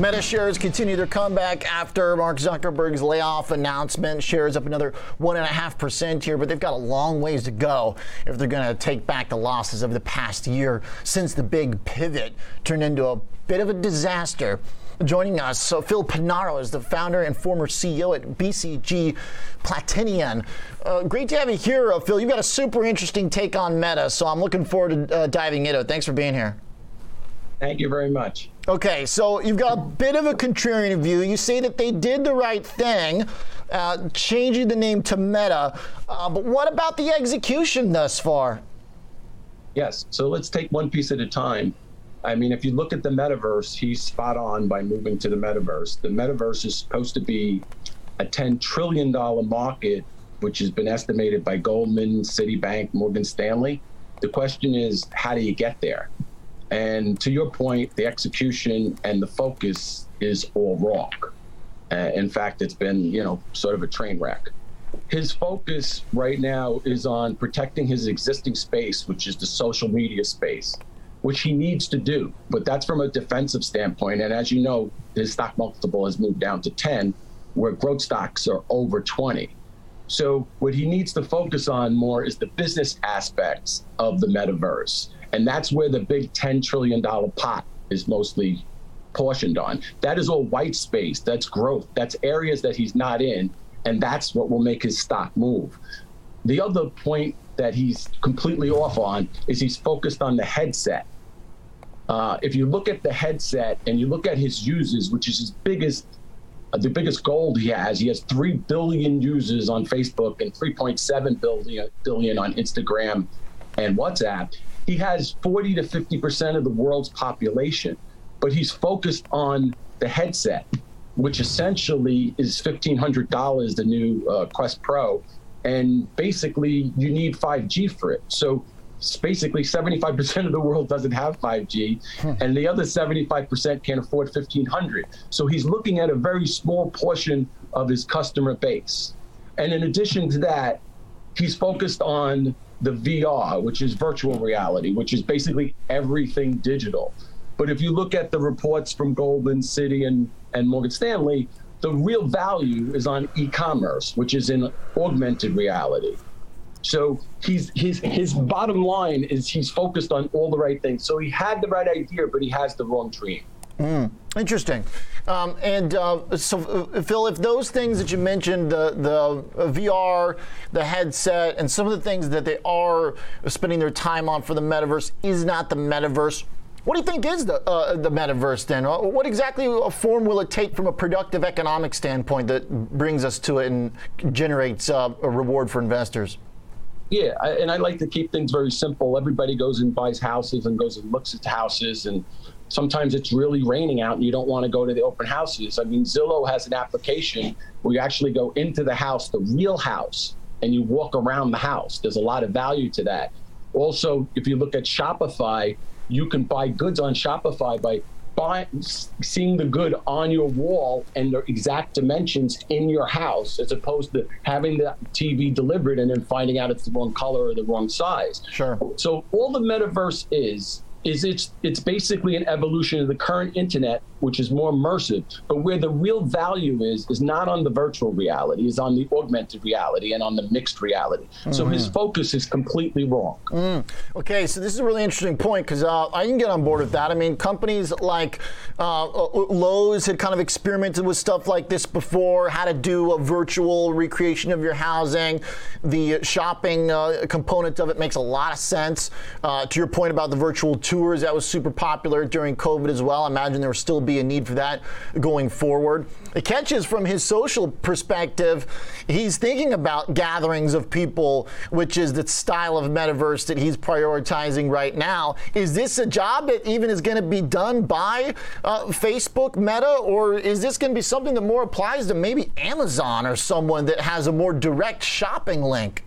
Meta shares continue their comeback after Mark Zuckerberg's layoff announcement. Shares up another 1.5% here, but they've got a long ways to go if they're going to take back the losses of the past year since the big pivot turned into a bit of a disaster. Joining us, so Phil Panaro is the founder and former CEO at BCG Platinion. Uh, great to have you here, uh, Phil. You've got a super interesting take on Meta, so I'm looking forward to uh, diving into it. Thanks for being here. Thank you very much. Okay, so you've got a bit of a contrarian view. You say that they did the right thing, uh, changing the name to Meta. Uh, but what about the execution thus far? Yes, so let's take one piece at a time. I mean, if you look at the metaverse, he's spot on by moving to the metaverse. The metaverse is supposed to be a $10 trillion market, which has been estimated by Goldman, Citibank, Morgan Stanley. The question is, how do you get there? And to your point, the execution and the focus is all wrong. Uh, in fact, it's been, you know, sort of a train wreck. His focus right now is on protecting his existing space, which is the social media space, which he needs to do. But that's from a defensive standpoint. And as you know, his stock multiple has moved down to 10, where growth stocks are over 20. So what he needs to focus on more is the business aspects of the metaverse and that's where the big $10 trillion pot is mostly portioned on. That is all white space. That's growth. That's areas that he's not in. And that's what will make his stock move. The other point that he's completely off on is he's focused on the headset. Uh, if you look at the headset and you look at his users, which is his biggest, uh, the biggest gold he has, he has three billion users on Facebook and 3.7 billion billion on Instagram and WhatsApp he has 40 to 50% of the world's population, but he's focused on the headset, which essentially is $1,500, the new uh, Quest Pro. And basically, you need 5G for it. So basically 75% of the world doesn't have 5G hmm. and the other 75% can't afford 1500 so he's looking at a very small portion of his customer base and in addition to that he's focused on the VR, which is virtual reality, which is basically everything digital. But if you look at the reports from Goldman Citi and, and Morgan Stanley, the real value is on e-commerce, which is in augmented reality. So he's his his bottom line is he's focused on all the right things. So he had the right idea, but he has the wrong dream. Mm, interesting. Um, and uh, so, uh, Phil, if those things that you mentioned, the, the VR, the headset, and some of the things that they are spending their time on for the metaverse is not the metaverse, what do you think is the uh, the metaverse then? Uh, what exactly a form will it take from a productive economic standpoint that brings us to it and generates uh, a reward for investors? Yeah, I, and I like to keep things very simple. Everybody goes and buys houses and goes and looks at houses and sometimes it's really raining out and you don't want to go to the open houses. I mean, Zillow has an application where you actually go into the house, the real house, and you walk around the house. There's a lot of value to that. Also, if you look at Shopify, you can buy goods on Shopify by buying, seeing the good on your wall and the exact dimensions in your house, as opposed to having the TV delivered and then finding out it's the wrong color or the wrong size. Sure. So all the metaverse is is it's it's basically an evolution of the current internet, which is more immersive. But where the real value is is not on the virtual reality, is on the augmented reality and on the mixed reality. Mm-hmm. So his mm-hmm. focus is completely wrong. Mm. Okay, so this is a really interesting point because uh, I can get on board with that. I mean, companies like uh, Lowe's had kind of experimented with stuff like this before, how to do a virtual recreation of your housing. The shopping uh, component of it makes a lot of sense. Uh, to your point about the virtual tours, that was super popular during COVID as well. I imagine there will still be a need for that going forward. The catch is from his social perspective, he's thinking about gatherings of people, which is the style of metaverse that he's prioritizing right now. Is this a job that even is going to be done by uh, Facebook, Meta, or is this going to be something that more applies to maybe Amazon or someone that has a more direct shopping link?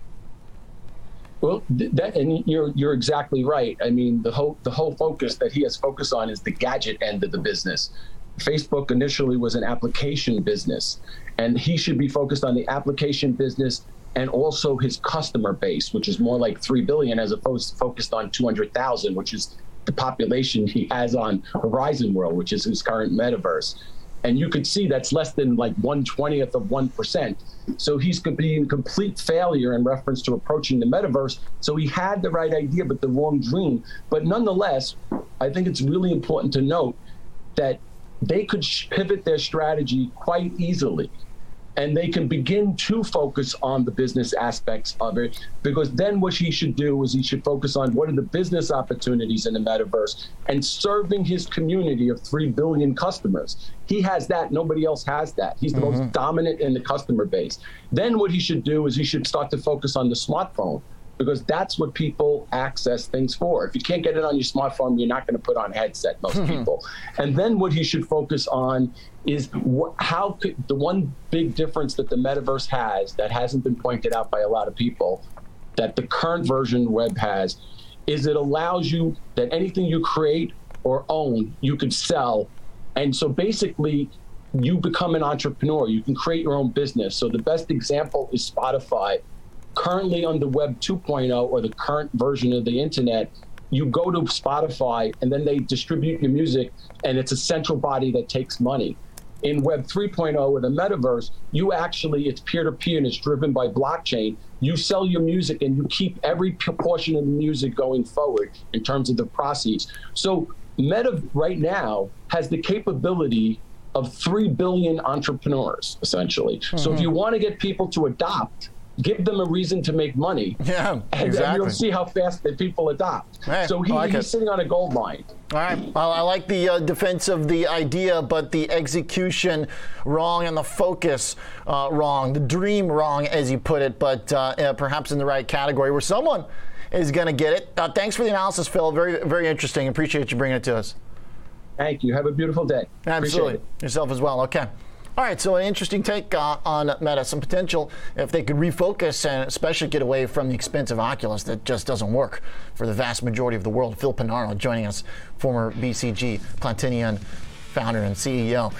Well, that, and you're you're exactly right. I mean, the whole the whole focus that he has focused on is the gadget end of the business. Facebook initially was an application business, and he should be focused on the application business and also his customer base, which is more like three billion as opposed to focused on two hundred thousand, which is the population he has on Horizon World, which is his current metaverse. And you could see that's less than like 120th of 1%. So he's being complete failure in reference to approaching the metaverse. So he had the right idea, but the wrong dream. But nonetheless, I think it's really important to note that they could pivot their strategy quite easily and they can begin to focus on the business aspects of it because then what he should do is he should focus on what are the business opportunities in the metaverse and serving his community of 3 billion customers. He has that nobody else has that. He's the mm-hmm. most dominant in the customer base. Then what he should do is he should start to focus on the smartphone because that's what people access things for. If you can't get it on your smartphone, you're not going to put on headset, most hmm. people. And then what he should focus on is wh- how could the one big difference that the metaverse has that hasn't been pointed out by a lot of people that the current version web has is it allows you that anything you create or own, you could sell. And so basically, you become an entrepreneur. You can create your own business. So the best example is Spotify currently on the Web 2.0 or the current version of the internet, you go to Spotify and then they distribute your music, and it's a central body that takes money. In Web 3.0 or the metaverse, you actually, it's peer to peer and it's driven by blockchain. You sell your music and you keep every portion of the music going forward in terms of the proceeds. So, Meta right now has the capability of 3 billion entrepreneurs, essentially. Mm-hmm. So, if mm-hmm. you want to get people to adopt, give them a reason to make money. Yeah, and, exactly. You'll see how fast that people adopt. Hey, so he, like he's it. sitting on a gold mine. All right. Well, I like the uh, defense of the idea, but the execution wrong and the focus uh, wrong, the dream wrong, as you put it, but uh, uh perhaps in the right category where someone is going to get it. Uh, thanks for the analysis, Phil. Very, very interesting. Appreciate you bringing it to us. Thank you. Have a beautiful day. Absolutely. Yourself as well. Okay. All right, so an interesting take uh, on Meta. Some potential if they could refocus and especially get away from the expensive Oculus that just doesn't work for the vast majority of the world. Phil Panaro joining us, former BCG Platinion founder and CEO.